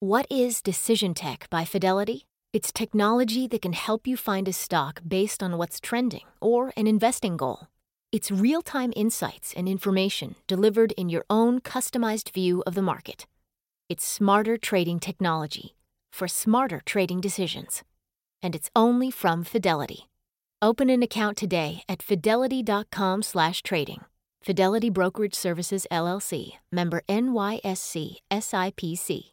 What is Decision Tech by Fidelity? It's technology that can help you find a stock based on what's trending or an investing goal. It's real time insights and information delivered in your own customized view of the market. It's smarter trading technology for smarter trading decisions. And it's only from Fidelity. Open an account today at fidelity.com/trading. Fidelity Brokerage Services LLC, member NYSE SIPC.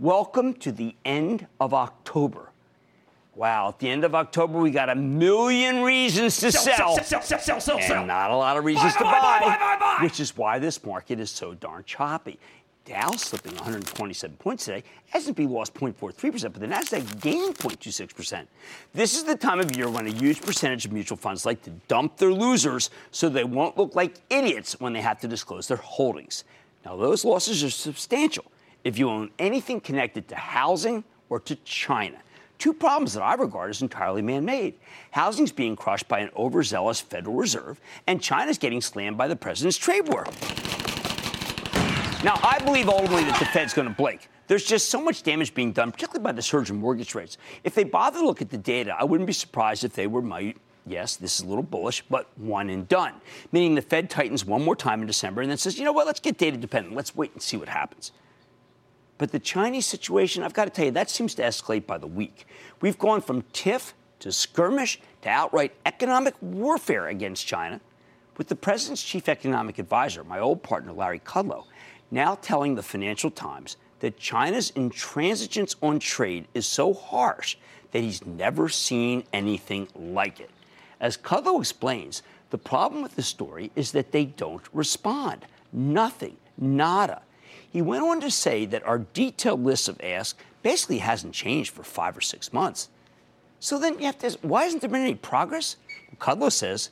Welcome to the end of October. Wow, at the end of October, we got a million reasons to sell, sell, sell, sell, sell, sell. and not a lot of reasons Buy, to buy, buy, buy, buy, buy, buy. which is why this market is so darn choppy. Dow slipping 127 points today. S&P lost 0.43%, but the Nasdaq gained 0.26%. This is the time of year when a huge percentage of mutual funds like to dump their losers so they won't look like idiots when they have to disclose their holdings. Now, those losses are substantial if you own anything connected to housing or to China. Two problems that I regard as entirely man made. Housing's being crushed by an overzealous Federal Reserve, and China's getting slammed by the president's trade war. Now, I believe ultimately that the Fed's going to blink. There's just so much damage being done, particularly by the surge in mortgage rates. If they bother to look at the data, I wouldn't be surprised if they were might. Yes, this is a little bullish, but one and done. Meaning the Fed tightens one more time in December and then says, you know what, let's get data dependent. Let's wait and see what happens. But the Chinese situation, I've got to tell you, that seems to escalate by the week. We've gone from tiff to skirmish to outright economic warfare against China, with the president's chief economic advisor, my old partner Larry Kudlow, now telling the Financial Times that China's intransigence on trade is so harsh that he's never seen anything like it. As Kudlow explains, the problem with the story is that they don't respond. Nothing, nada. He went on to say that our detailed list of asks basically hasn't changed for five or six months. So then you have to ask, why hasn't there been any progress? Kudlow says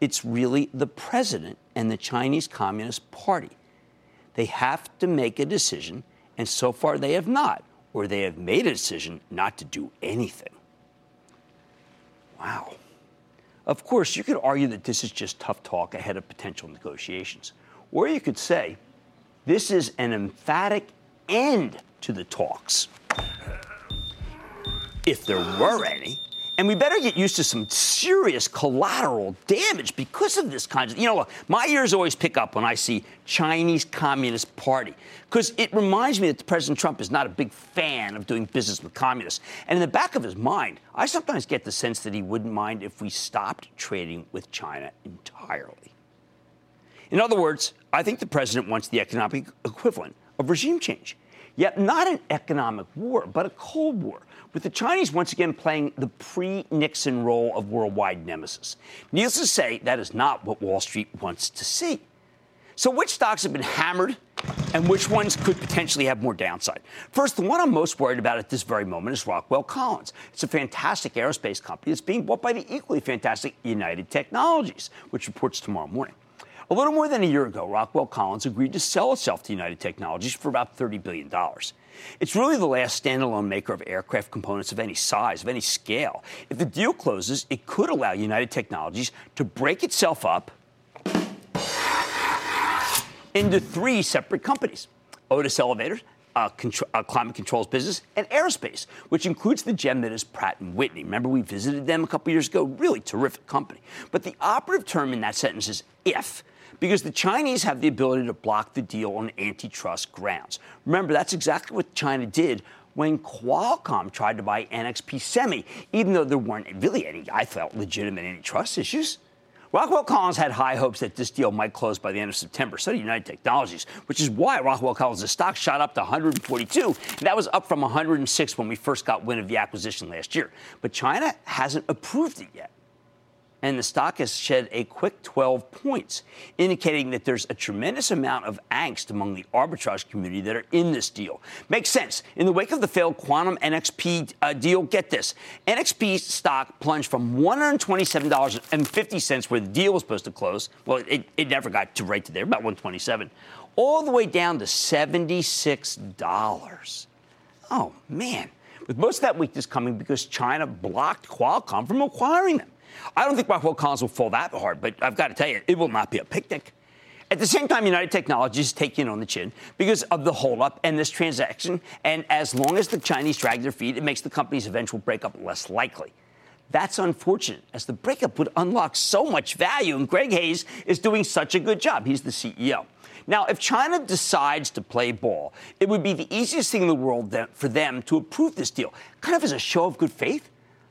it's really the president and the Chinese Communist Party. They have to make a decision, and so far they have not, or they have made a decision not to do anything. Wow. Of course, you could argue that this is just tough talk ahead of potential negotiations. Or you could say this is an emphatic end to the talks. If there were any. And we better get used to some serious collateral damage because of this kind of. You know, look, my ears always pick up when I see Chinese Communist Party because it reminds me that President Trump is not a big fan of doing business with communists. And in the back of his mind, I sometimes get the sense that he wouldn't mind if we stopped trading with China entirely. In other words, I think the president wants the economic equivalent of regime change. Yet not an economic war, but a Cold War, with the Chinese once again playing the pre Nixon role of worldwide nemesis. Needless to say, that is not what Wall Street wants to see. So, which stocks have been hammered and which ones could potentially have more downside? First, the one I'm most worried about at this very moment is Rockwell Collins. It's a fantastic aerospace company that's being bought by the equally fantastic United Technologies, which reports tomorrow morning. A little more than a year ago, Rockwell Collins agreed to sell itself to United Technologies for about $30 billion. It's really the last standalone maker of aircraft components of any size, of any scale. If the deal closes, it could allow United Technologies to break itself up into three separate companies Otis Elevators, a, climate controls business, and aerospace, which includes the gem that is Pratt & Whitney. Remember, we visited them a couple years ago. Really terrific company. But the operative term in that sentence is if because the Chinese have the ability to block the deal on antitrust grounds. Remember, that's exactly what China did when Qualcomm tried to buy NXP Semi, even though there weren't really any, I felt, legitimate antitrust issues. Rockwell Collins had high hopes that this deal might close by the end of September. So did United Technologies, which is why Rockwell Collins' stock shot up to 142. And that was up from 106 when we first got wind of the acquisition last year. But China hasn't approved it yet. And the stock has shed a quick 12 points, indicating that there's a tremendous amount of angst among the arbitrage community that are in this deal. Makes sense. In the wake of the failed Qualcomm NXP uh, deal, get this NXP stock plunged from $127.50 where the deal was supposed to close. Well, it, it never got to right to there, about 127 all the way down to $76. Oh, man. With most of that weakness coming because China blocked Qualcomm from acquiring them. I don't think Rockwell Collins will fall that hard, but I've got to tell you, it will not be a picnic. At the same time, United Technologies is taking on the chin because of the holdup and this transaction. And as long as the Chinese drag their feet, it makes the company's eventual breakup less likely. That's unfortunate, as the breakup would unlock so much value, and Greg Hayes is doing such a good job. He's the CEO. Now, if China decides to play ball, it would be the easiest thing in the world for them to approve this deal, kind of as a show of good faith.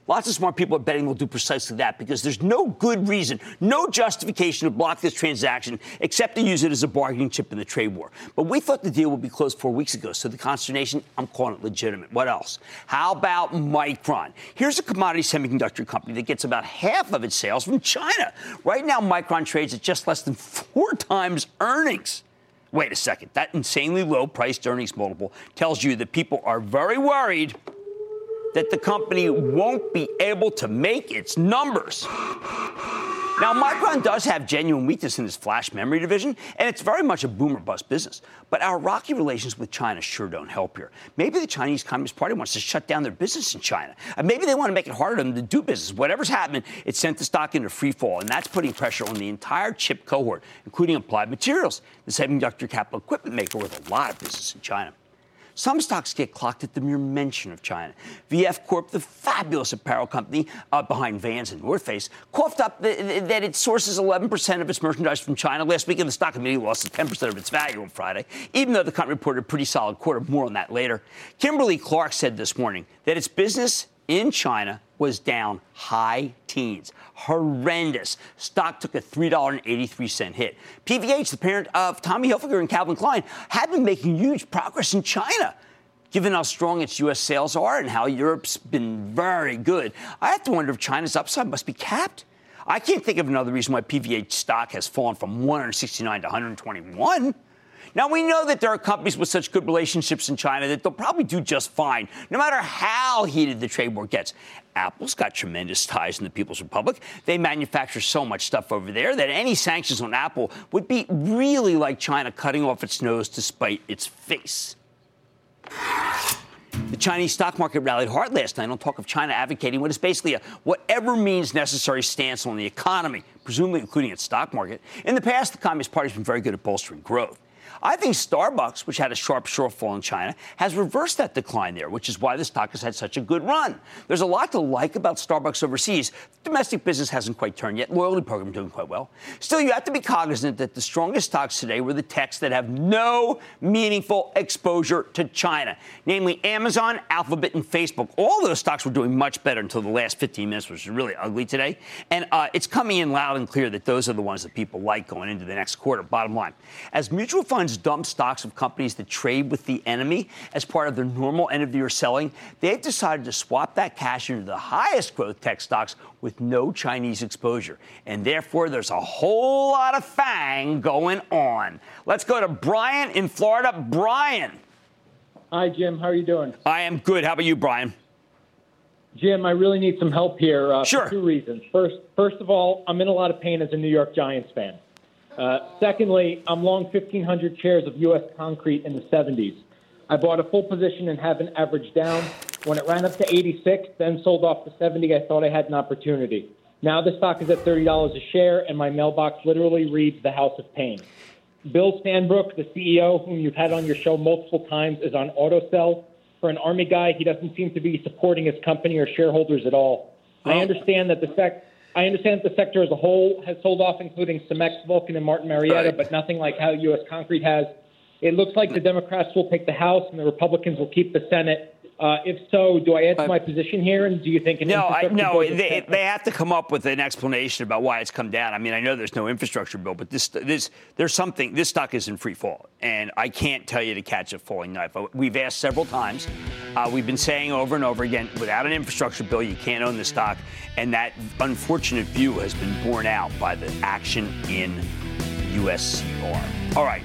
Lots of smart people are betting they'll do precisely that because there's no good reason, no justification to block this transaction except to use it as a bargaining chip in the trade war. But we thought the deal would be closed four weeks ago, so the consternation, I'm calling it legitimate. What else? How about Micron? Here's a commodity semiconductor company that gets about half of its sales from China. Right now, Micron trades at just less than four times earnings. Wait a second. That insanely low priced earnings multiple tells you that people are very worried that the company won't be able to make its numbers. Now, Micron does have genuine weakness in its flash memory division, and it's very much a boomer bust business. But our rocky relations with China sure don't help here. Maybe the Chinese Communist Party wants to shut down their business in China. And maybe they want to make it harder for them to do business. Whatever's happening, it sent the stock into free fall, and that's putting pressure on the entire chip cohort, including Applied Materials, the semiconductor capital equipment maker with a lot of business in China. Some stocks get clocked at the mere mention of China. VF Corp, the fabulous apparel company uh, behind Vans and North Face, coughed up the, the, that it sources 11% of its merchandise from China last week, and the stock immediately lost 10% of its value on Friday, even though the company reported a pretty solid quarter. More on that later. Kimberly Clark said this morning that its business in China was down high teens. Horrendous. Stock took a $3.83 hit. PVH, the parent of Tommy Hilfiger and Calvin Klein, had been making huge progress in China. Given how strong its U.S. sales are and how Europe's been very good, I have to wonder if China's upside must be capped. I can't think of another reason why PVH stock has fallen from 169 to 121. Now, we know that there are companies with such good relationships in China that they'll probably do just fine, no matter how heated the trade war gets. Apple's got tremendous ties in the People's Republic. They manufacture so much stuff over there that any sanctions on Apple would be really like China cutting off its nose to spite its face. The Chinese stock market rallied hard last night on talk of China advocating what is basically a whatever means necessary stance on the economy, presumably including its stock market. In the past, the Communist Party has been very good at bolstering growth. I think Starbucks, which had a sharp shortfall in China, has reversed that decline there, which is why the stock has had such a good run. There's a lot to like about Starbucks overseas. Domestic business hasn't quite turned yet. Loyalty program doing quite well. Still, you have to be cognizant that the strongest stocks today were the techs that have no meaningful exposure to China, namely Amazon, Alphabet, and Facebook. All those stocks were doing much better until the last 15 minutes, which is really ugly today. And uh, it's coming in loud and clear that those are the ones that people like going into the next quarter. Bottom line, as mutual funds dump stocks of companies that trade with the enemy as part of their normal end of the year selling, they've decided to swap that cash into the highest growth tech stocks with no Chinese exposure. And therefore, there's a whole lot of FANG going on. Let's go to Brian in Florida. Brian. Hi, Jim. How are you doing? I am good. How about you, Brian? Jim, I really need some help here uh, sure. for two reasons. First, first of all, I'm in a lot of pain as a New York Giants fan. Uh, secondly, I'm long 1,500 shares of U.S. concrete in the 70s. I bought a full position and haven't averaged down. When it ran up to 86, then sold off to 70, I thought I had an opportunity. Now the stock is at $30 a share, and my mailbox literally reads the House of Pain. Bill Sandbrook, the CEO, whom you've had on your show multiple times, is on auto sell. For an Army guy, he doesn't seem to be supporting his company or shareholders at all. I understand that the sec- I understand that the sector as a whole has sold off, including Cemex, Vulcan, and Martin Marietta, right. but nothing like how U.S. Concrete has. It looks like the Democrats will take the House and the Republicans will keep the Senate. Uh, if so, do I add to uh, my position here? And do you think an no? I, no, they, they have to come up with an explanation about why it's come down. I mean, I know there's no infrastructure bill, but this this there's something. This stock is in free fall, and I can't tell you to catch a falling knife. We've asked several times. Uh, we've been saying over and over again, without an infrastructure bill, you can't own the stock, and that unfortunate view has been borne out by the action in USCR. All right.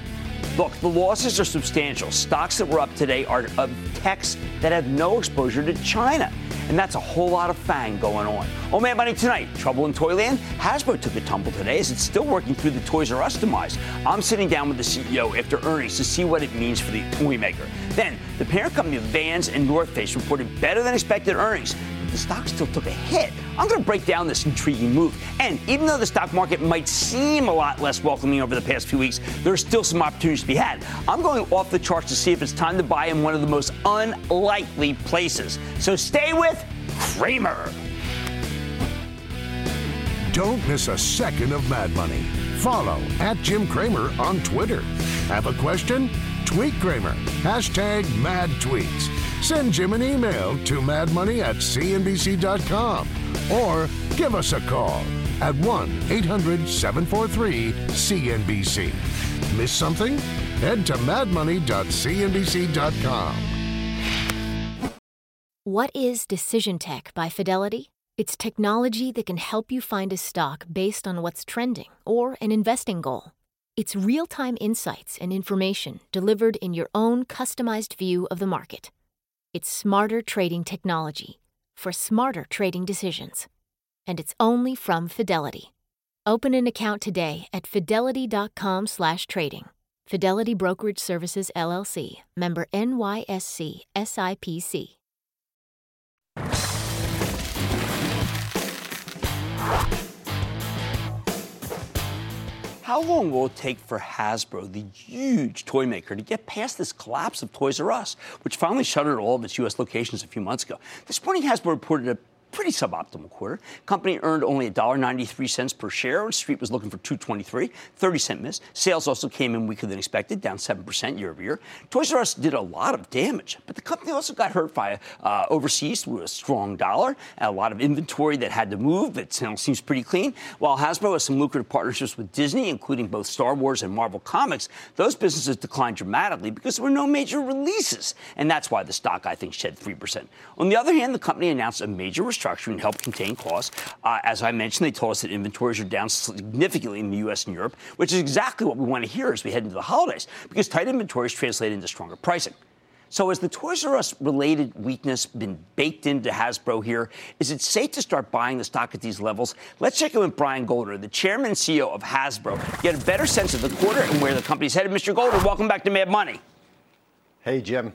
Look, the losses are substantial. Stocks that were up today are of techs that have no exposure to China. And that's a whole lot of FANG going on. Oh, man, Money tonight. Trouble in Toyland. Hasbro took a tumble today as it's still working through the Toys R Us demise. I'm sitting down with the CEO after earnings to see what it means for the toy maker. Then, the parent company of Vans and North Face reported better than expected earnings the stock still took a hit. I'm going to break down this intriguing move. And even though the stock market might seem a lot less welcoming over the past few weeks, there's still some opportunities to be had. I'm going off the charts to see if it's time to buy in one of the most unlikely places. So stay with Cramer. Don't miss a second of Mad Money. Follow at Jim Cramer on Twitter. Have a question? Tweet Cramer. Hashtag mad tweets. Send Jim an email to madmoney at cnbc.com or give us a call at 1 800 743 CNBC. Miss something? Head to madmoney.cnbc.com. What is Decision Tech by Fidelity? It's technology that can help you find a stock based on what's trending or an investing goal. It's real time insights and information delivered in your own customized view of the market. It's smarter trading technology for smarter trading decisions. And it's only from Fidelity. Open an account today at fidelity.com/trading. Fidelity Brokerage Services LLC, member NYSE SIPC. How long will it take for Hasbro, the huge toy maker, to get past this collapse of Toys R Us, which finally shuttered all of its U.S. locations a few months ago? This morning, Hasbro reported a pretty suboptimal quarter. Company earned only $1.93 per share. Street was looking for 223, 30 cent miss. Sales also came in weaker than expected, down 7% year over year. Toys R Us did a lot of damage, but the company also got hurt by uh, overseas with a strong dollar, and a lot of inventory that had to move that seems pretty clean. While Hasbro has some lucrative partnerships with Disney, including both Star Wars and Marvel Comics, those businesses declined dramatically because there were no major releases, and that's why the stock, I think, shed 3%. On the other hand, the company announced a major restructuring restructuring help contain costs. Uh, as I mentioned, they told us that inventories are down significantly in the U.S. and Europe, which is exactly what we want to hear as we head into the holidays, because tight inventories translate into stronger pricing. So, has the Toys R Us related weakness been baked into Hasbro here? Is it safe to start buying the stock at these levels? Let's check in with Brian Goldner, the chairman and CEO of Hasbro, get a better sense of the quarter and where the company's headed. Mr. Goldner, welcome back to Mad Money. Hey, Jim.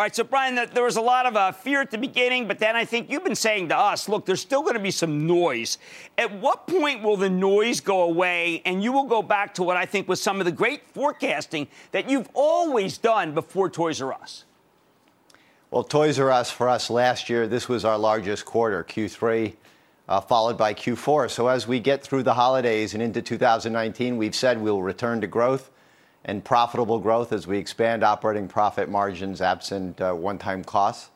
All right, so Brian, there was a lot of uh, fear at the beginning, but then I think you've been saying to us, look, there's still going to be some noise. At what point will the noise go away and you will go back to what I think was some of the great forecasting that you've always done before Toys R Us? Well, Toys R Us for us last year, this was our largest quarter, Q3, uh, followed by Q4. So as we get through the holidays and into 2019, we've said we'll return to growth and profitable growth as we expand operating profit margins absent uh, one-time costs.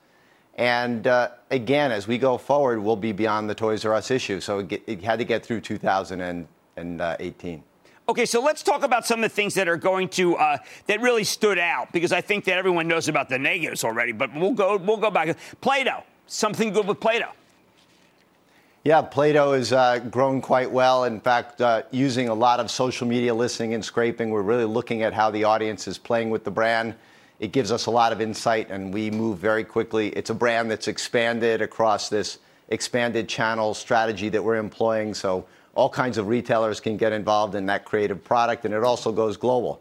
And uh, again, as we go forward, we'll be beyond the Toys R Us issue. So it, had to get through 2018. Okay, so let's talk about some of the things that are going to uh, that really stood out because I think that everyone knows about the negatives already. But we'll go we'll go back. Play-Doh, something good with Play-Doh. Yeah, Play-Doh has uh, grown quite well. In fact, uh, using a lot of social media listening and scraping, we're really looking at how the audience is playing with the brand. It gives us a lot of insight, and we move very quickly. It's a brand that's expanded across this expanded channel strategy that we're employing, so all kinds of retailers can get involved in that creative product, and it also goes global.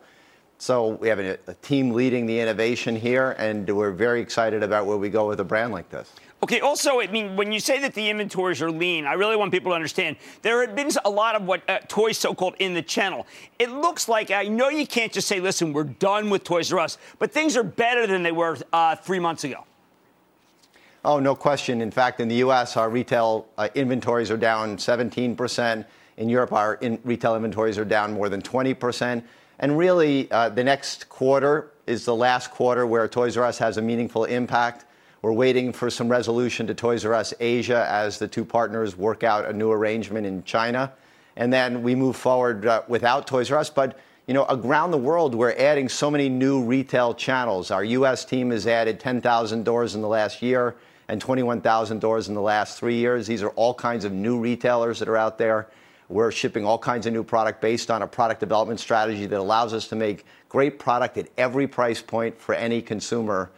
So we have a, a team leading the innovation here, and we're very excited about where we go with a brand like this. Okay, also, I mean, when you say that the inventories are lean, I really want people to understand there have been a lot of what uh, toys so called in the channel. It looks like, I know you can't just say, listen, we're done with Toys R Us, but things are better than they were uh, three months ago. Oh, no question. In fact, in the U.S., our retail uh, inventories are down 17%. In Europe, our in- retail inventories are down more than 20%. And really, uh, the next quarter is the last quarter where Toys R Us has a meaningful impact We're waiting for some resolution to Toys R Us Asia as the two partners work out a new arrangement in China. And then we move forward uh, without Toys R Us. But you know, around the world, we're adding so many new retail channels. Our U.S. team has added 10,000 doors in the last year and 21,000 doors in the last three years. These are all kinds of new retailers that are out there. We're shipping all kinds of new product based on a product development strategy that allows us to make great product at every price point for any consumer.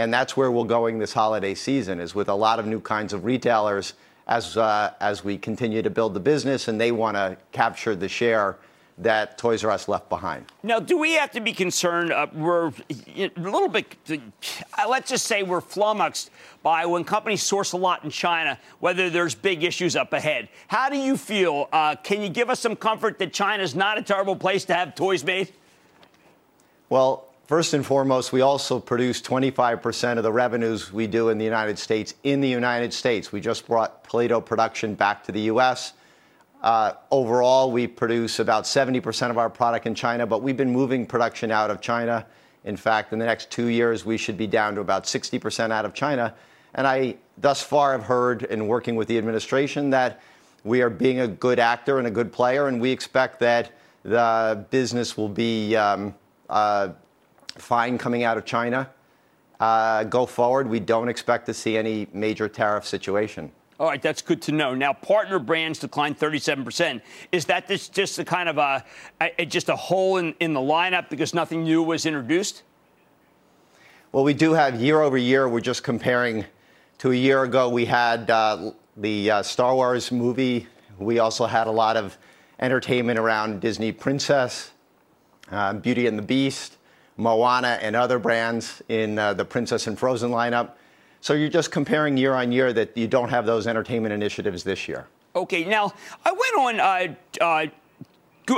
And that's where we're going this holiday season, is with a lot of new kinds of retailers as, uh, as we continue to build the business and they want to capture the share that Toys R Us left behind. Now, do we have to be concerned? Uh, we're a little bit, uh, let's just say we're flummoxed by when companies source a lot in China, whether there's big issues up ahead. How do you feel? Uh, can you give us some comfort that China is not a terrible place to have toys made? Well, first and foremost, we also produce 25% of the revenues we do in the United States in the United States. We just brought Play Doh production back to the U.S. Uh, overall, we produce about 70% of our product in China, but we've been moving production out of China. In fact, in the next two years, we should be down to about 60% out of China. And I thus far have heard in working with the administration that we are being a good actor and a good player, and we expect that the business will be um, uh, fine coming out of China. Uh, go forward, we don't expect to see any major tariff situation. All right, that's good to know. Now, partner brands declined 37%. Is that just, just a kind of a, a just a hole in, in the lineup because nothing new was introduced? Well, we do have year over year. We're just comparing to a year ago. We had uh, the uh, Star Wars movie. We also had a lot of entertainment around Disney Princess, uh, Beauty and the Beast, Moana, and other brands in uh, the Princess and Frozen lineup. So you're just comparing year on year that you don't have those entertainment initiatives this year. Okay, now I went on. Uh, uh,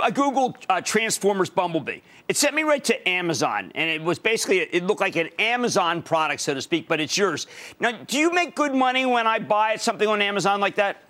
I googled uh, Transformers Bumblebee. It sent me right to Amazon, and it was basically it looked like an Amazon product, so to speak, but it's yours. Now, do you make good money when I buy something on Amazon like that?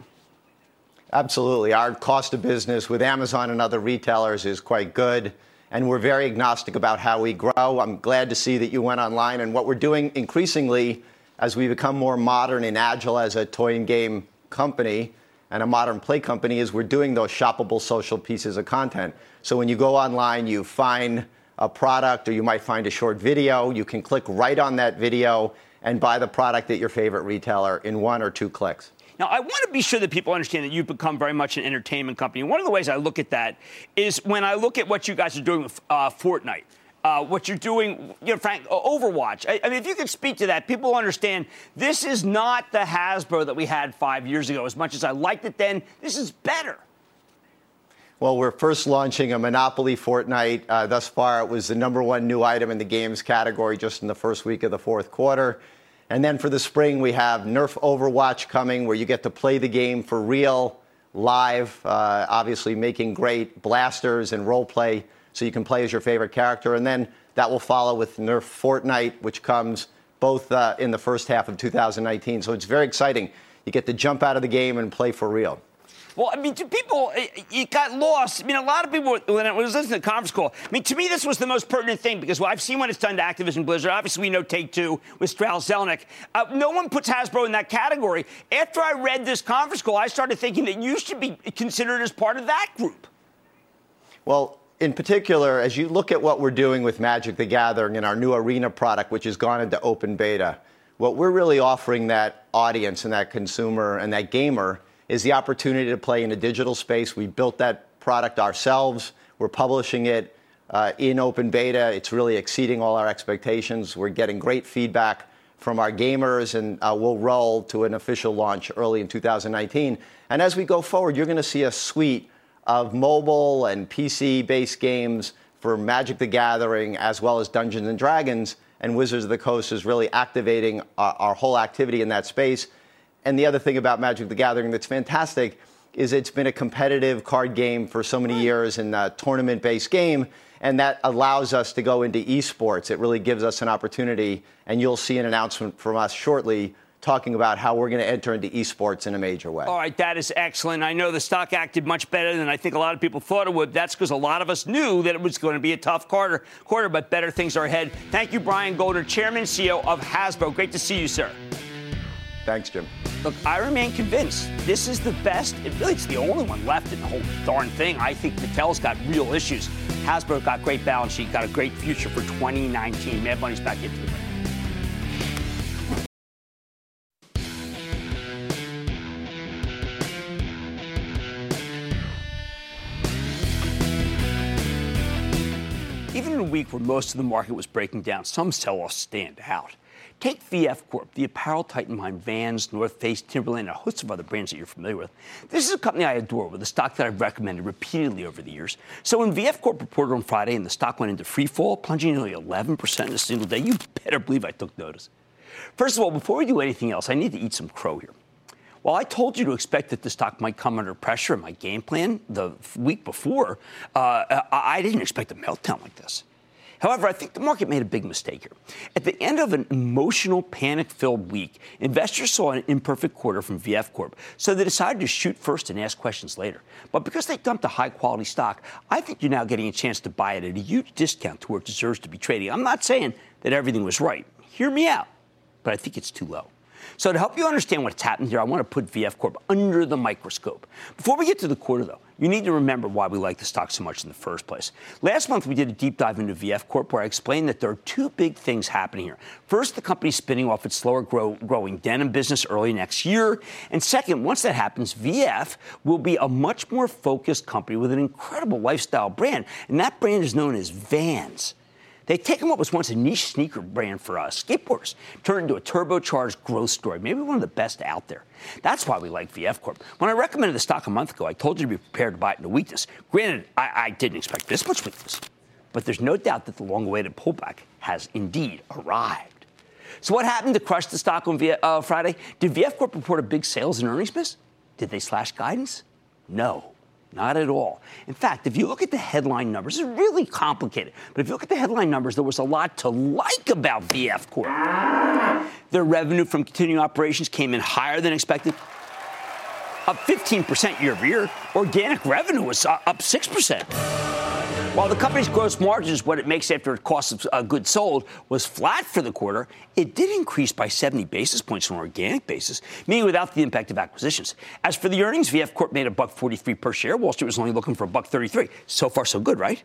Absolutely. Our cost of business with Amazon and other retailers is quite good, and we're very agnostic about how we grow. I'm glad to see that you went online, and what we're doing increasingly as we become more modern and agile as a toy and game company and a modern play company is we're doing those shoppable social pieces of content. So when you go online, you find a product or you might find a short video, you can click right on that video and buy the product at your favorite retailer in one or two clicks. Now, I want to be sure that people understand that you've become very much an entertainment company. One of the ways I look at that is when I look at what you guys are doing with uh, Fortnite uh, what you're doing, you know, Frank, Overwatch. I, I, mean, if you could speak to that, people will understand this is not the Hasbro that we had five years ago. As much as I liked it then, this is better. Well, we're first launching a Monopoly Fortnite. Uh, thus far, it was the number one new item in the games category just in the first week of the fourth quarter. And then for the spring, we have Nerf Overwatch coming, where you get to play the game for real, live, uh, obviously making great blasters and role play so you can play as your favorite character. And then that will follow with Nerf Fortnite, which comes both uh, in the first half of 2019. So it's very exciting. You get to jump out of the game and play for real. Well, I mean, to people, it got lost. I mean, a lot of people, when I was listening to the conference call, I mean, to me, this was the most pertinent thing because well, I've seen what it's done to Activision Blizzard. Obviously, we know Take Two with Strauss Zelnick. Uh, no one puts Hasbro in that category. After I read this conference call, I started thinking that you should be considered as part of that group. Well, in particular, as you look at what we're doing with Magic the Gathering and our new Arena product, which has gone into open beta, what we're really offering that audience and that consumer and that gamer is the opportunity to play in a digital space. We built that product ourselves. We're publishing it uh, in open beta. It's really exceeding all our expectations. We're getting great feedback from our gamers, and uh, we'll roll to an official launch early in 2019. And as we go forward, you're going to see a suite of mobile and PC based games for Magic the Gathering, as well as Dungeons and Dragons. And Wizards of the Coast is really activating our, our whole activity in that space. And the other thing about Magic the Gathering that's fantastic is it's been a competitive card game for so many years and a tournament based game. And that allows us to go into esports. It really gives us an opportunity. And you'll see an announcement from us shortly talking about how we're going to enter into esports in a major way. All right, that is excellent. I know the stock acted much better than I think a lot of people thought it would. That's because a lot of us knew that it was going to be a tough quarter, quarter, but better things are ahead. Thank you, Brian Goldner, Chairman CEO of Hasbro. Great to see you, sir. Thanks, Jim. Look, I remain convinced this is the best. It really, it's the only one left in the whole darn thing. I think Mattel's got real issues. Hasbro got great balance sheet, got a great future for 2019. Mad Money's back into it. Even in a week where most of the market was breaking down, some sell-offs stand out. Take VF Corp, the apparel titan behind Vans, North Face, Timberland, and a host of other brands that you're familiar with. This is a company I adore with a stock that I've recommended repeatedly over the years. So when VF Corp reported on Friday and the stock went into free fall, plunging nearly 11% in a single day, you better believe I took notice. First of all, before we do anything else, I need to eat some crow here. While I told you to expect that the stock might come under pressure in my game plan the week before, uh, I didn't expect a meltdown like this. However, I think the market made a big mistake here. At the end of an emotional, panic filled week, investors saw an imperfect quarter from VF Corp, so they decided to shoot first and ask questions later. But because they dumped a high quality stock, I think you're now getting a chance to buy it at a huge discount to where it deserves to be trading. I'm not saying that everything was right. Hear me out, but I think it's too low. So to help you understand what's happened here, I want to put VF Corp under the microscope. Before we get to the quarter, though, you need to remember why we like the stock so much in the first place. Last month, we did a deep dive into VF Corp where I explained that there are two big things happening here. First, the company's spinning off its slower grow, growing denim business early next year. And second, once that happens, VF will be a much more focused company with an incredible lifestyle brand. And that brand is known as Vans. They've taken what was once a niche sneaker brand for us, skateboarders, turned into a turbocharged growth story, maybe one of the best out there. That's why we like VF Corp. When I recommended the stock a month ago, I told you to be prepared to buy it in a weakness. Granted, I, I didn't expect this much weakness, but there's no doubt that the long-awaited pullback has indeed arrived. So what happened to crush the stock on v- uh, Friday? Did VF Corp report a big sales and earnings miss? Did they slash guidance? No. Not at all. In fact, if you look at the headline numbers, it's really complicated. But if you look at the headline numbers, there was a lot to like about VF Corp. Their revenue from continuing operations came in higher than expected, up 15% year over year. Organic revenue was uh, up 6%. While the company's gross margins, what it makes after cost of uh, goods sold, was flat for the quarter, it did increase by 70 basis points on an organic basis, meaning without the impact of acquisitions. As for the earnings, VF Corp made a buck 43 per share. Wall Street was only looking for a buck 33. So far, so good, right?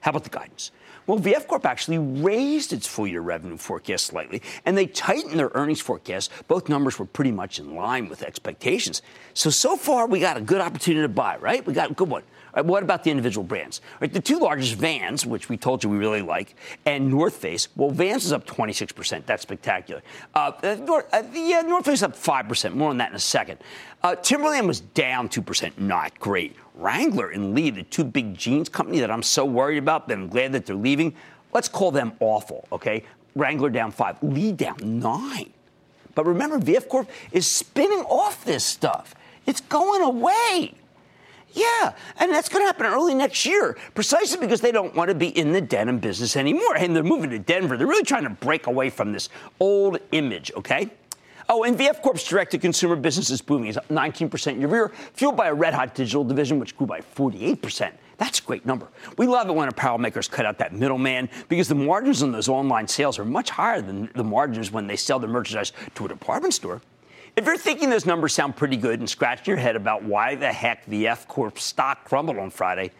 How about the guidance? Well, VF Corp actually raised its full year revenue forecast slightly, and they tightened their earnings forecast. Both numbers were pretty much in line with expectations. So, so far, we got a good opportunity to buy, right? We got a good one. Right, what about the individual brands? Right, the two largest Vans, which we told you we really like, and North Face. Well, Vans is up 26%. That's spectacular. Uh, North, uh, the uh, North Face up 5%. More on that in a second. Uh, Timberland was down 2%. Not great. Wrangler and Lee, the two big jeans company that I'm so worried about, but I'm glad that they're leaving. Let's call them awful, okay? Wrangler down 5. Lee down 9. But remember, VF Corp is spinning off this stuff. It's going away. Yeah, and that's going to happen early next year, precisely because they don't want to be in the denim business anymore. And they're moving to Denver. They're really trying to break away from this old image, okay? Oh, and VF Corp's direct to consumer business is booming. It's up 19% year over year, fueled by a red hot digital division, which grew by 48%. That's a great number. We love it when apparel makers cut out that middleman because the margins on those online sales are much higher than the margins when they sell their merchandise to a department store. If you're thinking those numbers sound pretty good and scratching your head about why the heck VF Corp stock crumbled on Friday,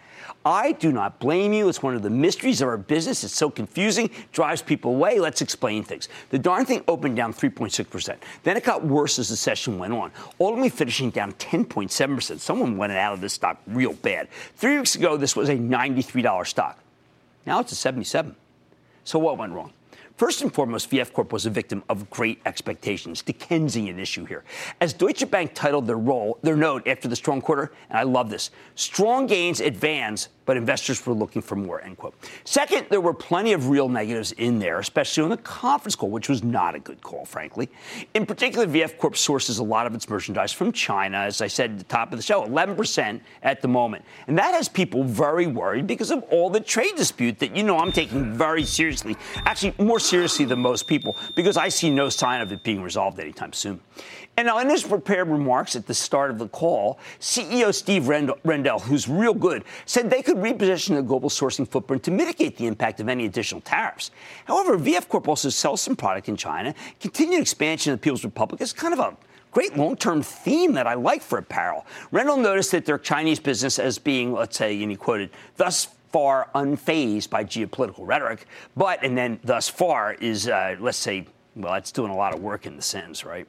I do not blame you. It's one of the mysteries of our business. It's so confusing, drives people away. Let's explain things. The darn thing opened down 3.6%. Then it got worse as the session went on, ultimately finishing down 10.7%. Someone went out of this stock real bad. Three weeks ago, this was a $93 stock. Now it's a 77. So what went wrong? First and foremost, VF Corp was a victim of great expectations, Dickensian issue here. As Deutsche Bank titled their role, their note after the strong quarter, and I love this, strong gains at Vans, but investors were looking for more, end quote. Second, there were plenty of real negatives in there, especially on the conference call, which was not a good call, frankly. In particular, VF Corp sources a lot of its merchandise from China, as I said at the top of the show, 11% at the moment. And that has people very worried because of all the trade dispute that you know I'm taking very seriously, actually more seriously than most people, because I see no sign of it being resolved anytime soon. And now, in his prepared remarks at the start of the call, CEO Steve Rendle, who's real good, said they could reposition the global sourcing footprint to mitigate the impact of any additional tariffs. However, VF Corp also sells some product in China. Continued expansion of the People's Republic is kind of a great long term theme that I like for apparel. Rendle noticed that their Chinese business as being, let's say, and he quoted, thus far unfazed by geopolitical rhetoric, but, and then thus far is, uh, let's say, well, that's doing a lot of work in the sense, right?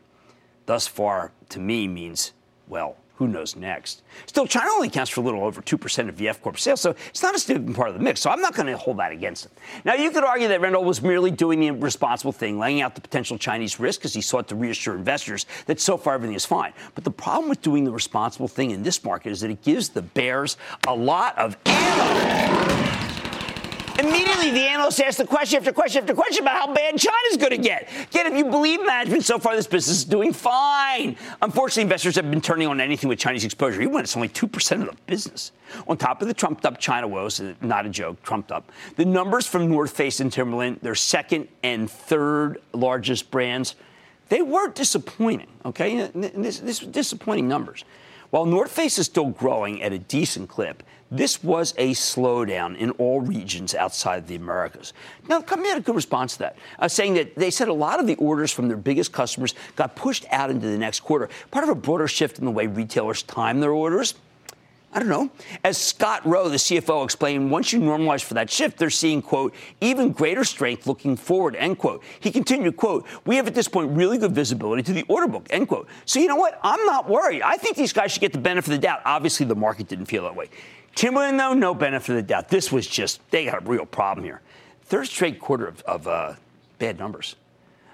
Thus far, to me, means, well, who knows next? Still, China only accounts for a little over 2% of VF Corp sales, so it's not a significant part of the mix. So I'm not going to hold that against him. Now, you could argue that Rendle was merely doing the responsible thing, laying out the potential Chinese risk as he sought to reassure investors that so far everything is fine. But the problem with doing the responsible thing in this market is that it gives the bears a lot of ammo. Immediately, the analysts ask the question after question after question about how bad China's going to get. Yet, if you believe management, so far this business is doing fine. Unfortunately, investors have been turning on anything with Chinese exposure, even when it's only 2% of the business. On top of the trumped up China woes, uh, not a joke, trumped up, the numbers from North Face and Timberland, their second and third largest brands, they were disappointing, okay? This, this disappointing numbers. While North Face is still growing at a decent clip, this was a slowdown in all regions outside the Americas. Now, the company had a good response to that, uh, saying that they said a lot of the orders from their biggest customers got pushed out into the next quarter, part of a broader shift in the way retailers time their orders. I don't know. As Scott Rowe, the CFO, explained, once you normalize for that shift, they're seeing, quote, even greater strength looking forward, end quote. He continued, quote, we have at this point really good visibility to the order book, end quote. So you know what? I'm not worried. I think these guys should get the benefit of the doubt. Obviously, the market didn't feel that way. Timberland, though, no benefit of the doubt. This was just, they got a real problem here. Third straight quarter of, of uh, bad numbers.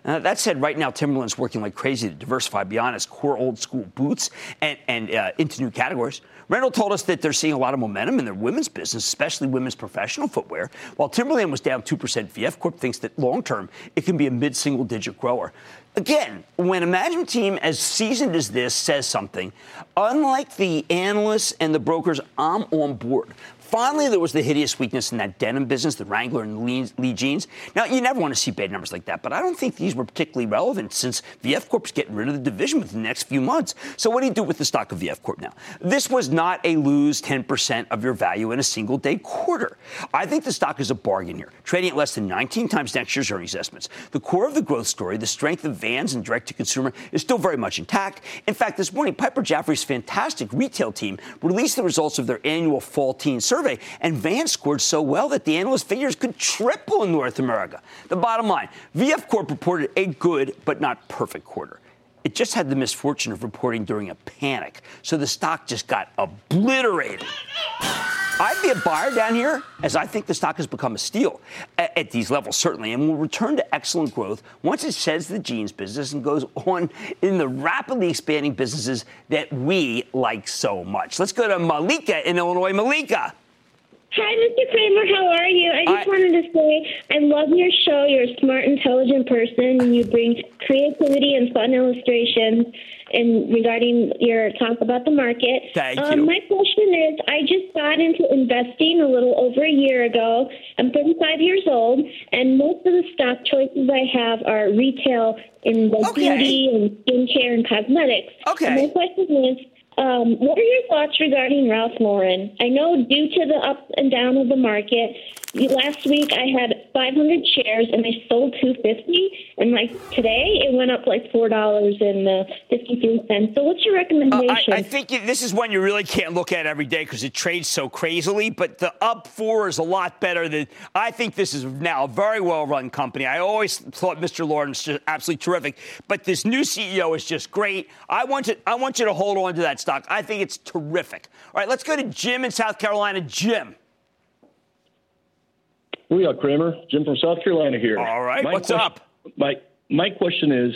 Uh, that said, right now, Timberland's working like crazy to diversify beyond its core old school boots and, and uh, into new categories. Rendle told us that they're seeing a lot of momentum in their women's business, especially women's professional footwear. While Timberland was down 2%, VF Corp thinks that long term it can be a mid single digit grower. Again, when a management team as seasoned as this says something, unlike the analysts and the brokers, I'm on board. Finally, there was the hideous weakness in that denim business, the Wrangler and Lee, Lee, jeans. Now, you never want to see bad numbers like that, but I don't think these were particularly relevant since VF Corp is getting rid of the division within the next few months. So, what do you do with the stock of VF Corp now? This was not a lose 10% of your value in a single day quarter. I think the stock is a bargain here, trading at less than 19 times next year's earnings estimates. The core of the growth story, the strength of Vans and direct to consumer, is still very much intact. In fact, this morning, Piper Jaffray's fantastic retail team released the results of their annual fall teen survey survey. And Vans scored so well that the analyst figures could triple in North America. The bottom line VF Corp reported a good but not perfect quarter. It just had the misfortune of reporting during a panic. So the stock just got obliterated. I'd be a buyer down here as I think the stock has become a steal at, at, these levels, certainly, and will return to excellent growth once it sheds the jeans business and goes on in the rapidly expanding businesses that we like so much. Let's go to Malika in Illinois. Malika. Hi, Mr. Cramer. How are you? I just I, wanted to say I love your show. You're a smart, intelligent person, and you bring creativity and fun illustrations. And regarding your talk about the market, Thank um, you. my question is: I just got into investing a little over a year ago. I'm 35 years old, and most of the stock choices I have are retail in the okay. beauty and skincare and cosmetics. Okay. And my question is um, what are your thoughts regarding Ralph Lauren? I know due to the up and down of the market, last week I had 500 shares and I sold 250, and like today it went up like four dollars and uh, 53 cents. So what's your recommendation? Uh, I, I, think this is one you really can't look at every day because it trades so crazily. But the up four is a lot better than I think this is now a very well run company. I always thought Mr. Lauren was just absolutely terrific, but this new CEO is just great. I want you, I want you to hold on to that stock. I think it's terrific. All right, let's go to Jim in South Carolina. Jim. Booyah, Cramer. Jim from South Carolina here. All right, my what's question, up? My, my question is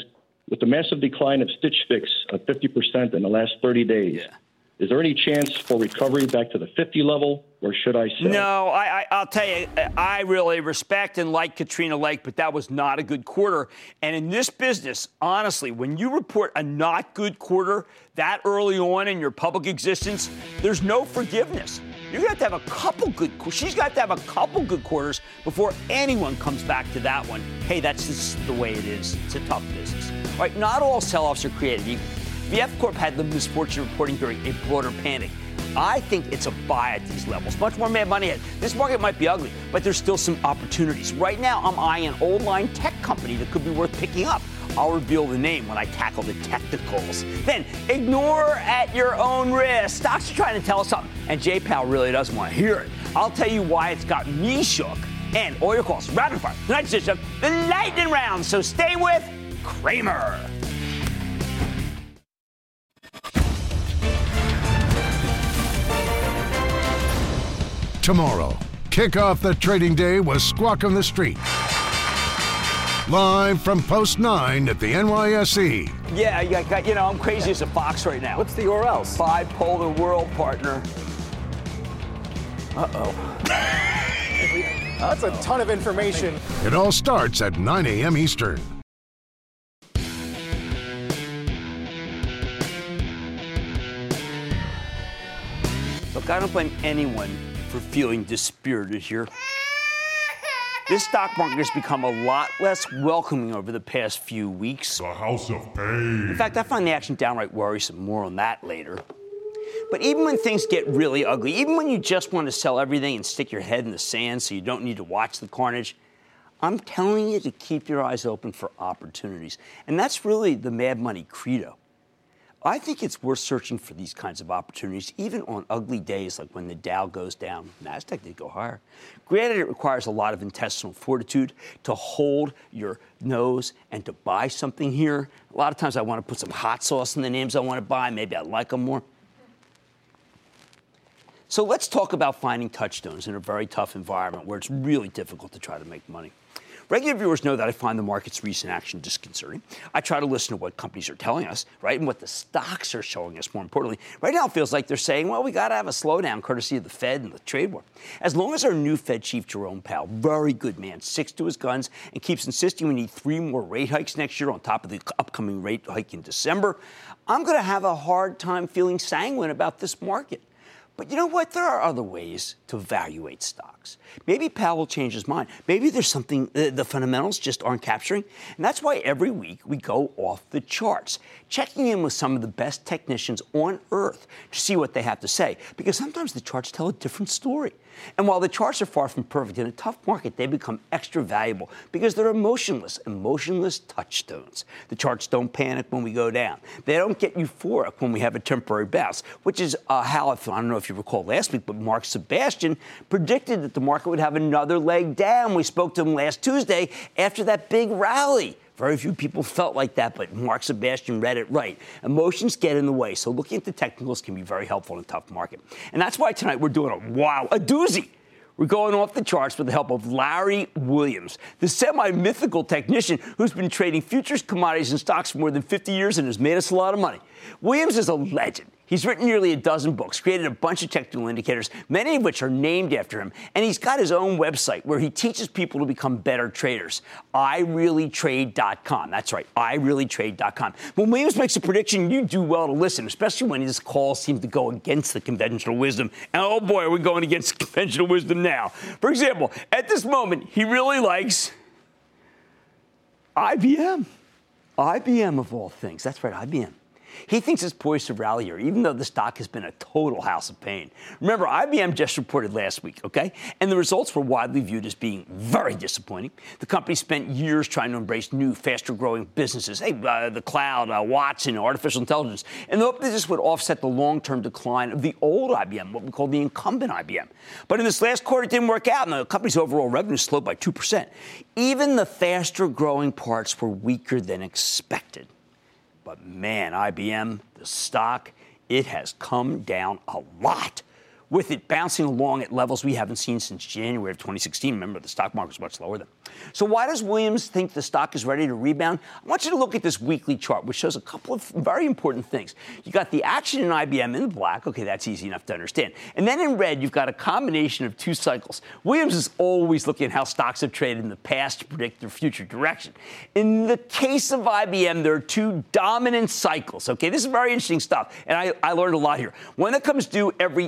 with the massive decline of Stitch Fix of 50% in the last 30 days, yeah. Is there any chance for recovery back to the 50 level, or should I sell? No, I, I, will tell you, I really respect and like Katrina Lake, but that was not a good quarter. And in this business, honestly, when you report a not good quarter that early on in your public existence, there's no forgiveness. You're going to have to have a couple good. She's got to have a couple good quarters before anyone comes back to that one. Hey, that's just the way it is. It's a tough business. All right, not all sell-offs are created equal. VF Corp had the misfortune of reporting during a broader panic. I think it's a buy at these levels. Much more mad money ahead. This market might be ugly, but there's still some opportunities. Right now, I'm eyeing an old line tech company that could be worth picking up. I'll reveal the name when I tackle the technicals. Then ignore at your own risk. Stocks are trying to tell us something, and J Powell really doesn't want to hear it. I'll tell you why it's got me shook. And all your calls, rapid fire. Tonight's edition, the lightning round. So stay with Cramer. Tomorrow, kick off the trading day with Squawk on the Street. Live from Post 9 at the NYSE. Yeah, you know, I'm crazy as a fox right now. What's the URL? Bipolar world partner. Uh oh. That's a ton of information. It all starts at 9 a.m. Eastern. Look, I don't blame anyone for feeling dispirited here. This stock market has become a lot less welcoming over the past few weeks. The house of pain. In fact, I find the action downright worrisome. More on that later. But even when things get really ugly, even when you just want to sell everything and stick your head in the sand so you don't need to watch the carnage, I'm telling you to keep your eyes open for opportunities. And that's really the Mad Money credo. I think it's worth searching for these kinds of opportunities, even on ugly days like when the Dow goes down. NASDAQ did go higher. Granted, it requires a lot of intestinal fortitude to hold your nose and to buy something here. A lot of times I want to put some hot sauce in the names I want to buy. Maybe I like them more. So let's talk about finding touchstones in a very tough environment where it's really difficult to try to make money. Regular viewers know that I find the market's recent action disconcerting. I try to listen to what companies are telling us, right, and what the stocks are showing us, more importantly. Right now, it feels like they're saying, well, we got to have a slowdown courtesy of the Fed and the trade war. As long as our new Fed chief, Jerome Powell, very good man, sticks to his guns and keeps insisting we need three more rate hikes next year on top of the upcoming rate hike in December, I'm going to have a hard time feeling sanguine about this market. But you know what? There are other ways to evaluate stocks. Maybe Powell will change his mind. Maybe there's something uh, the fundamentals just aren't capturing. And that's why every week we go off the charts, checking in with some of the best technicians on earth to see what they have to say. Because sometimes the charts tell a different story. And while the charts are far from perfect, in a tough market, they become extra valuable because they're emotionless, emotionless touchstones. The charts don't panic when we go down. They don't get euphoric when we have a temporary bounce, which is uh, how, I don't know if you recall last week, but Mark Sebastian predicted that the market would have another leg down. We spoke to him last Tuesday after that big rally. Very few people felt like that, but Mark Sebastian read it right. Emotions get in the way, so looking at the technicals can be very helpful in a tough market. And that's why tonight we're doing a wow, a doozy. We're going off the charts with the help of Larry Williams, the semi mythical technician who's been trading futures, commodities, and stocks for more than 50 years and has made us a lot of money. Williams is a legend. He's written nearly a dozen books, created a bunch of technical indicators, many of which are named after him, and he's got his own website where he teaches people to become better traders. ireallytrade.com. That's right, ireallytrade.com. When Williams makes a prediction, you do well to listen, especially when his calls seem to go against the conventional wisdom. And oh boy, are we going against conventional wisdom now. For example, at this moment, he really likes IBM. IBM of all things. That's right, IBM. He thinks it's poised to rally here, even though the stock has been a total house of pain. Remember, IBM just reported last week, okay? And the results were widely viewed as being very disappointing. The company spent years trying to embrace new, faster growing businesses, hey, uh, the cloud, uh, Watson, artificial intelligence, and the hope that this would offset the long term decline of the old IBM, what we call the incumbent IBM. But in this last quarter, it didn't work out, and the company's overall revenue slowed by 2%. Even the faster growing parts were weaker than expected. But man, IBM, the stock, it has come down a lot. With it bouncing along at levels we haven't seen since January of 2016. Remember, the stock market was much lower then. So, why does Williams think the stock is ready to rebound? I want you to look at this weekly chart, which shows a couple of very important things. You got the action in IBM in black. Okay, that's easy enough to understand. And then in red, you've got a combination of two cycles. Williams is always looking at how stocks have traded in the past to predict their future direction. In the case of IBM, there are two dominant cycles. Okay, this is very interesting stuff. And I, I learned a lot here. One that comes due every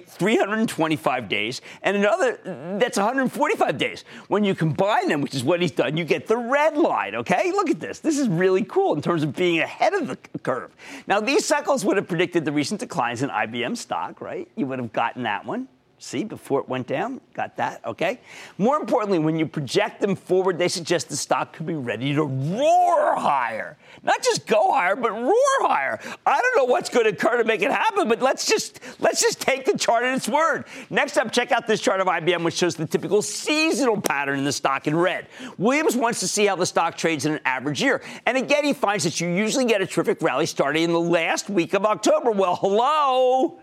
325 days, and another that's 145 days. When you combine them, which is what he's done, you get the red line. Okay, look at this. This is really cool in terms of being ahead of the curve. Now, these cycles would have predicted the recent declines in IBM stock, right? You would have gotten that one. See, before it went down, got that, okay? More importantly, when you project them forward, they suggest the stock could be ready to roar higher. Not just go higher, but roar higher. I don't know what's going to occur to make it happen, but let's just let's just take the chart at its word. Next up, check out this chart of IBM, which shows the typical seasonal pattern in the stock in red. Williams wants to see how the stock trades in an average year. And again, he finds that you usually get a terrific rally starting in the last week of October. Well, hello.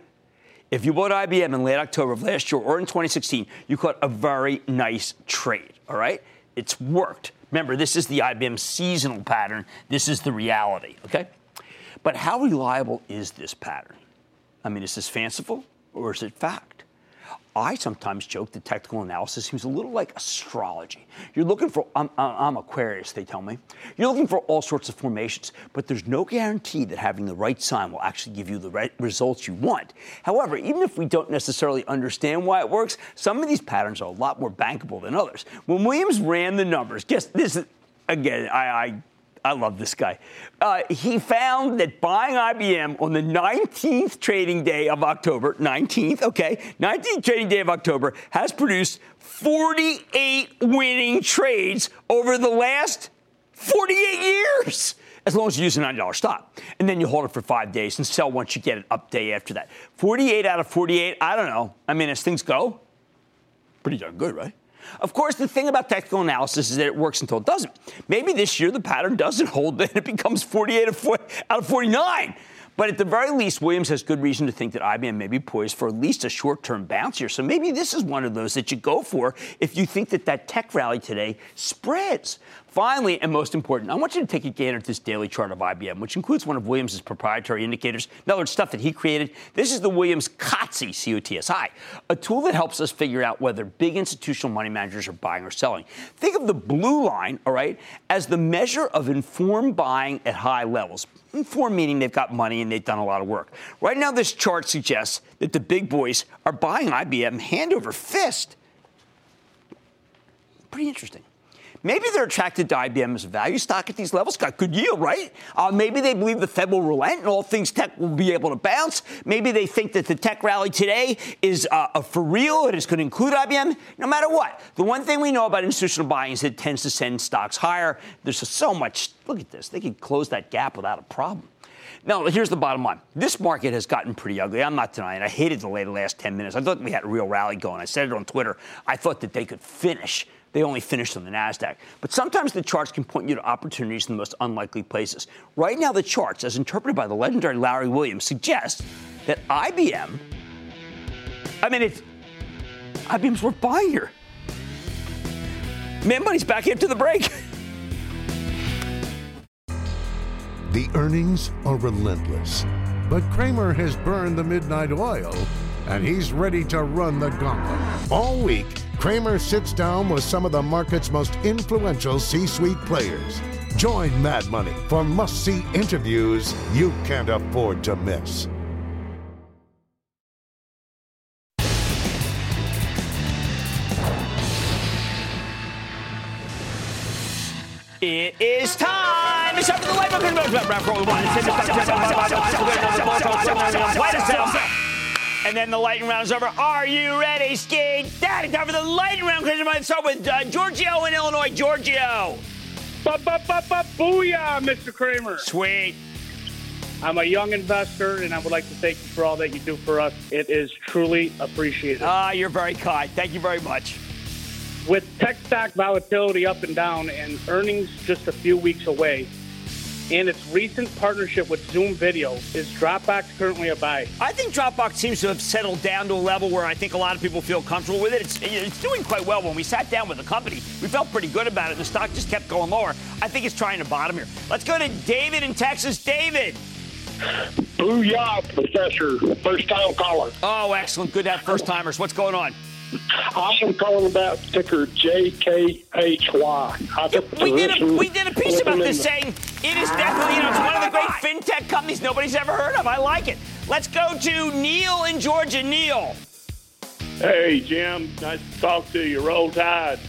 If you bought IBM in late October of last year or in 2016, you caught a very nice trade, all right? It's worked. Remember, this is the IBM seasonal pattern. This is the reality, okay? But how reliable is this pattern? I mean, is this fanciful or is it fact? I sometimes joke that technical analysis seems a little like astrology. You're looking for, I'm, I'm, Aquarius, they tell me. You're looking for all sorts of formations, but there's no guarantee that having the right sign will actually give you the right results you want. However, even if we don't necessarily understand why it works, some of these patterns are a lot more bankable than others. When Williams ran the numbers, guess this is, again, I, I I love this guy. Uh, he found that buying IBM on the 19th trading day of October, 19th, okay, 19th trading day of October, has produced 48 winning trades over the last 48 years. As long as you use a $9 stop. And then you hold it for five days and sell once you get an up day after that. 48 out of 48, I don't know. I mean, as things go, pretty darn good, right? Of course, the thing about technical analysis is that it works until it doesn't. Maybe this year the pattern doesn't hold, then it becomes 48 out of 49. But at the very least, Williams has good reason to think that IBM may be poised for at least a short term bounce here. So maybe this is one of those that you go for if you think that that tech rally today spreads. Finally, and most important, I want you to take a gander at this daily chart of IBM, which includes one of Williams' proprietary indicators. In other words, stuff that he created. This is the Williams COTSI, C-O-T-S-I, a tool that helps us figure out whether big institutional money managers are buying or selling. Think of the blue line, all right, as the measure of informed buying at high levels. Informed meaning they've got money and they've done a lot of work. Right now, this chart suggests that the big boys are buying IBM hand over fist. Pretty interesting. Maybe they're attracted to IBM as a value stock at these levels. Got good yield, right? Uh, maybe they believe the Fed will relent and all things tech will be able to bounce. Maybe they think that the tech rally today is uh, for real and it's going to include IBM. No matter what, the one thing we know about institutional buying is it tends to send stocks higher. There's so much. Look at this. They could close that gap without a problem. Now, here's the bottom line. This market has gotten pretty ugly. I'm not denying. it. I hated the last 10 minutes. I thought we had a real rally going. I said it on Twitter. I thought that they could finish they only finished on the NASDAQ. But sometimes the charts can point you to opportunities in the most unlikely places. Right now, the charts, as interpreted by the legendary Larry Williams, suggest that IBM, I mean, it's IBM's worth buying here. Man, money's back into the break. The earnings are relentless, but Cramer has burned the midnight oil and he's ready to run the gauntlet. All week, Cramer sits down with some of the market's most influential C suite players. Join Mad Money for must see interviews you can't afford to miss. It is time. It's the round. And then the lightning round is over. Are you ready, Ski Daddy? Time for the lightning round. Because I'm start with uh, Giorgio in Illinois. Giorgio. Booyah, Mr. Cramer. Sweet. I'm a young investor, and I would like to thank you for all that you do for us. It is truly appreciated. Ah, you're very kind. Thank you very much. With tech stock volatility up and down and earnings just a few weeks away, and its recent partnership with Zoom Video, is Dropbox currently a buy? I think Dropbox seems to have settled down to a level where I think a lot of people feel comfortable with it. It's, it's doing quite well. When we sat down with the company, we felt pretty good about it. The stock just kept going lower. I think it's trying to bottom here. Let's go to David in Texas. David. Booyah, Professor. First time caller. Oh, excellent. Good to have first timers. What's going on? I am calling about ticker JKHY. We did, a, we did a piece about this saying it is definitely, you know, it's one of the great fintech companies nobody's ever heard of. I like it. Let's go to Neil in Georgia. Neil. Hey, Jim. Nice to talk to you. Roll Tide.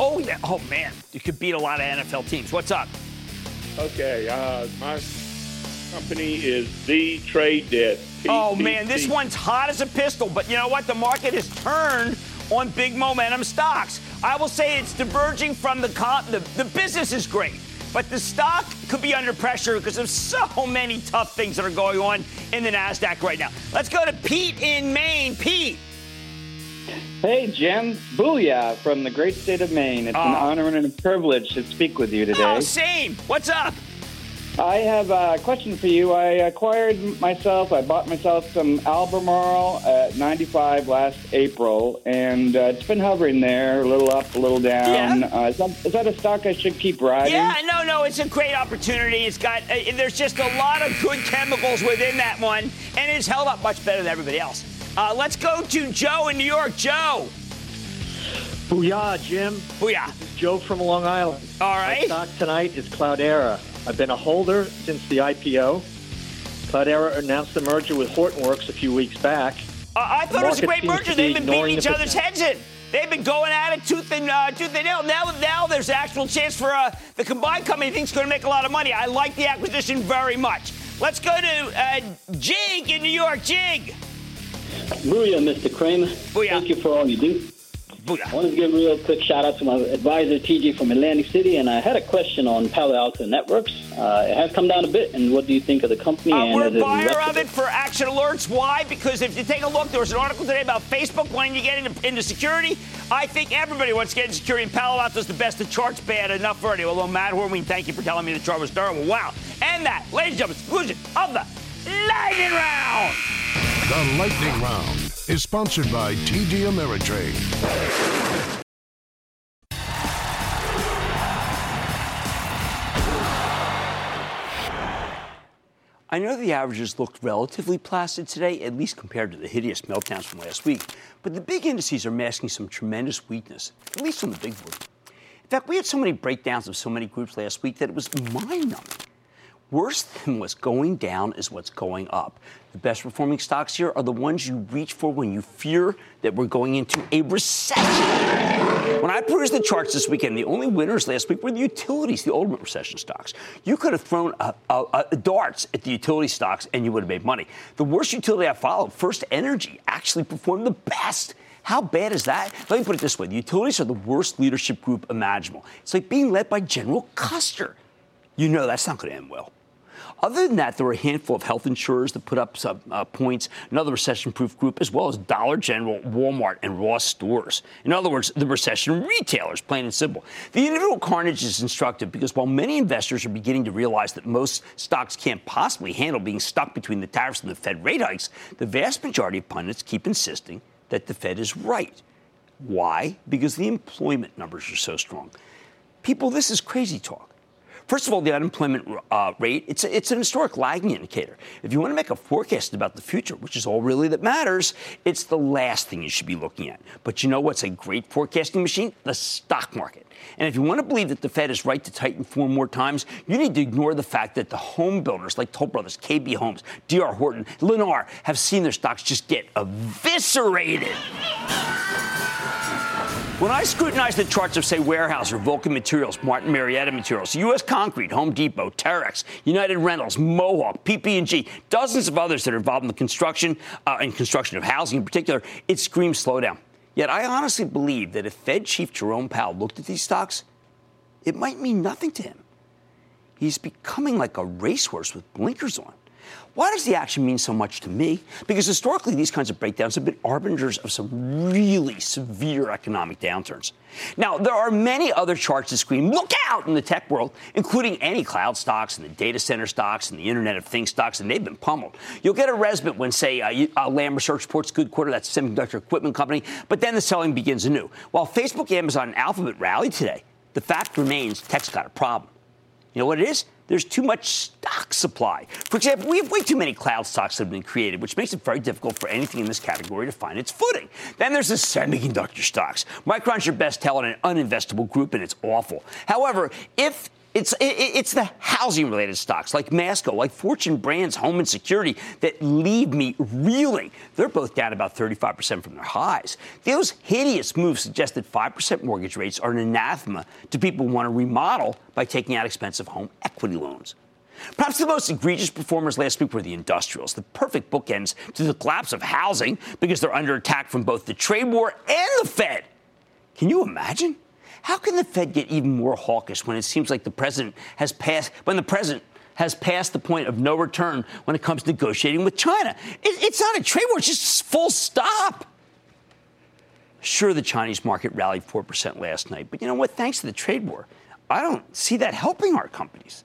Oh, yeah. Oh, man. You could beat a lot of NFL teams. What's up? Okay. Uh, my company is the Trade Desk. Oh man, this one's hot as a pistol. But you know what? The market has turned on big momentum stocks. I will say it's diverging from the comp. The, the business is great, but the stock could be under pressure because of so many tough things that are going on in the Nasdaq right now. Let's go to Pete in Maine. Pete. Hey, Jim. Booyah from the great state of Maine. It's an ah. honor and a privilege to speak with you ah, today. Oh, same. What's up? I have a question for you. I acquired myself, I bought myself some Albemarle at 95 last April, and uh, it's been hovering there, a little up, a little down. Yeah. Uh, is, that, is that a stock I should keep riding? Yeah, no, no, it's a great opportunity. It's got, uh, there's just a lot of good chemicals within that one, and it's held up much better than everybody else. Uh, let's go to Joe in New York. Joe. Booyah, Jim. Booyah. This is Joe from Long Island. All right. My stock tonight is Cloudera. I've been a holder since the IPO. Cloudera announced the merger with Hortonworks a few weeks back. Uh, I thought it was a great merger. They've been beating each the other's heads in. They've been going at it tooth and uh, tooth and nail. Now, now there's actual chance for uh, the combined company thinks going to make a lot of money. I like the acquisition very much. Let's go to uh, Jig in New York. Jig. Booyah, Mr. Cramer. Booyah. Thank you for all you do. Booyah. I want to give a real quick shout out to my advisor, TG from Atlantic City, and I had a question on Palo Alto Networks. Uh, it has come down a bit, and what do you think of the company? Uh, and we're a buyer of it for action alerts. Why? Because if you take a look, there was an article today about Facebook wanting to get into, into security. I think everybody wants to get into security, and Palo Alto's the best. The chart's bad enough for already. Although, Matt Horween, thank you for telling me the chart was terrible. Wow. And that, ladies and gentlemen, conclusion of the Lightning Round. The Lightning Round is sponsored by TD Ameritrade. I know the averages looked relatively placid today, at least compared to the hideous meltdowns from last week, but the big indices are masking some tremendous weakness, at least on the big board. In fact, we had so many breakdowns of so many groups last week that it was mind numbing. Worse than what's going down is what's going up. The best performing stocks here are the ones you reach for when you fear that we're going into a recession. When I perused the charts this weekend, the only winners last week were the utilities, the ultimate recession stocks. You could have thrown a, a, a darts at the utility stocks and you would have made money. The worst utility I followed, FirstEnergy, actually performed the best. How bad is that? Let me put it this way the utilities are the worst leadership group imaginable. It's like being led by General Custer. You know that's not going to end well. Other than that, there were a handful of health insurers that put up some uh, points, another recession proof group, as well as Dollar General, Walmart, and Ross stores. In other words, the recession retailers, plain and simple. The individual carnage is instructive because while many investors are beginning to realize that most stocks can't possibly handle being stuck between the tariffs and the Fed rate hikes, the vast majority of pundits keep insisting that the Fed is right. Why? Because the employment numbers are so strong. People, this is crazy talk. First of all, the unemployment uh, rate, it's, it's an historic lagging indicator. If you want to make a forecast about the future, which is all really that matters, it's the last thing you should be looking at. But you know what's a great forecasting machine? The stock market. And if you want to believe that the Fed is right to tighten four more times, you need to ignore the fact that the home builders like Toll Brothers, KB Homes, DR Horton, Lennar have seen their stocks just get eviscerated. When I scrutinize the charts of, say, Weyerhaeuser, Vulcan Materials, Martin Marietta Materials, U.S. Concrete, Home Depot, Terex, United Rentals, Mohawk, PP&G, dozens of others that are involved in the construction uh, and construction of housing in particular, it screams slowdown. Yet I honestly believe that if Fed Chief Jerome Powell looked at these stocks, it might mean nothing to him. He's becoming like a racehorse with blinkers on. Why does the action mean so much to me? Because historically, these kinds of breakdowns have been arbingers of some really severe economic downturns. Now, there are many other charts that scream, look out in the tech world, including any cloud stocks and the data center stocks and the Internet of Things stocks, and they've been pummeled. You'll get a respite when, say, uh, uh, Lam Research reports good quarter, that's a semiconductor equipment company, but then the selling begins anew. While Facebook, Amazon, and Alphabet rallied today, the fact remains tech's got a problem. You know what it is? There's too much stock supply. For example, we have way too many cloud stocks that have been created, which makes it very difficult for anything in this category to find its footing. Then there's the semiconductor stocks. Micron's your best tell on an uninvestable group, and it's awful. However, if it's, it's the housing related stocks like Masco, like Fortune Brands Home and Security that leave me reeling. They're both down about 35% from their highs. Those hideous moves suggest that 5% mortgage rates are an anathema to people who want to remodel by taking out expensive home equity loans. Perhaps the most egregious performers last week were the industrials, the perfect bookends to the collapse of housing because they're under attack from both the trade war and the Fed. Can you imagine? How can the Fed get even more hawkish when it seems like the president has passed, when the president has passed the point of no return when it comes to negotiating with China? It, it's not a trade war, it's just full stop. Sure, the Chinese market rallied 4% last night, but you know what? Thanks to the trade war, I don't see that helping our companies.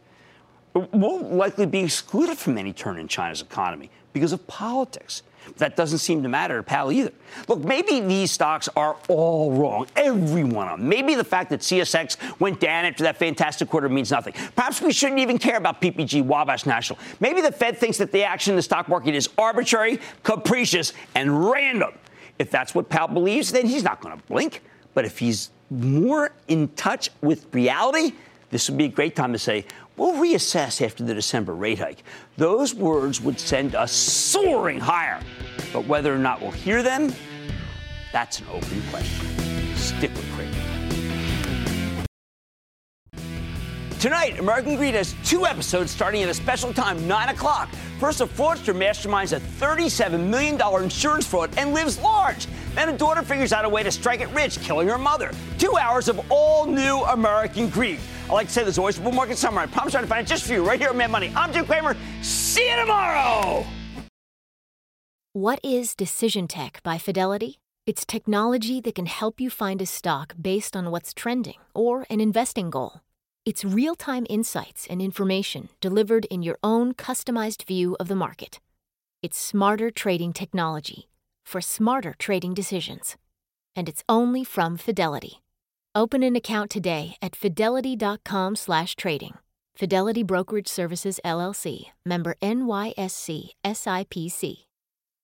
We'll likely be excluded from any turn in China's economy because of politics. That doesn't seem to matter to Powell either. Look, maybe these stocks are all wrong, every one of them. Maybe the fact that CSX went down after that fantastic quarter means nothing. Perhaps we shouldn't even care about PPG, Wabash National. Maybe the Fed thinks that the action in the stock market is arbitrary, capricious, and random. If that's what Powell believes, then he's not going to blink. But if he's more in touch with reality, this would be a great time to say, we'll reassess after the December rate hike. Those words would send us soaring higher. But whether or not we'll hear them, that's an open question. Stick with Cramer. Tonight, American Greed has two episodes starting at a special time, 9 o'clock. First, a fraudster masterminds a $37 million insurance fraud and lives large. Then a daughter figures out a way to strike it rich, killing her mother. Two hours of all new American Greed. I like to say there's always bull market somewhere. I promise to find it just for you right here on Mad Money. I'm Jim Cramer. See you tomorrow. What is Decision Tech by Fidelity? It's technology that can help you find a stock based on what's trending or an investing goal. It's real time insights and information delivered in your own customized view of the market. It's smarter trading technology for smarter trading decisions. And it's only from Fidelity. Open an account today at fidelity.com/trading. Fidelity Brokerage Services LLC, member NYSE SIPC.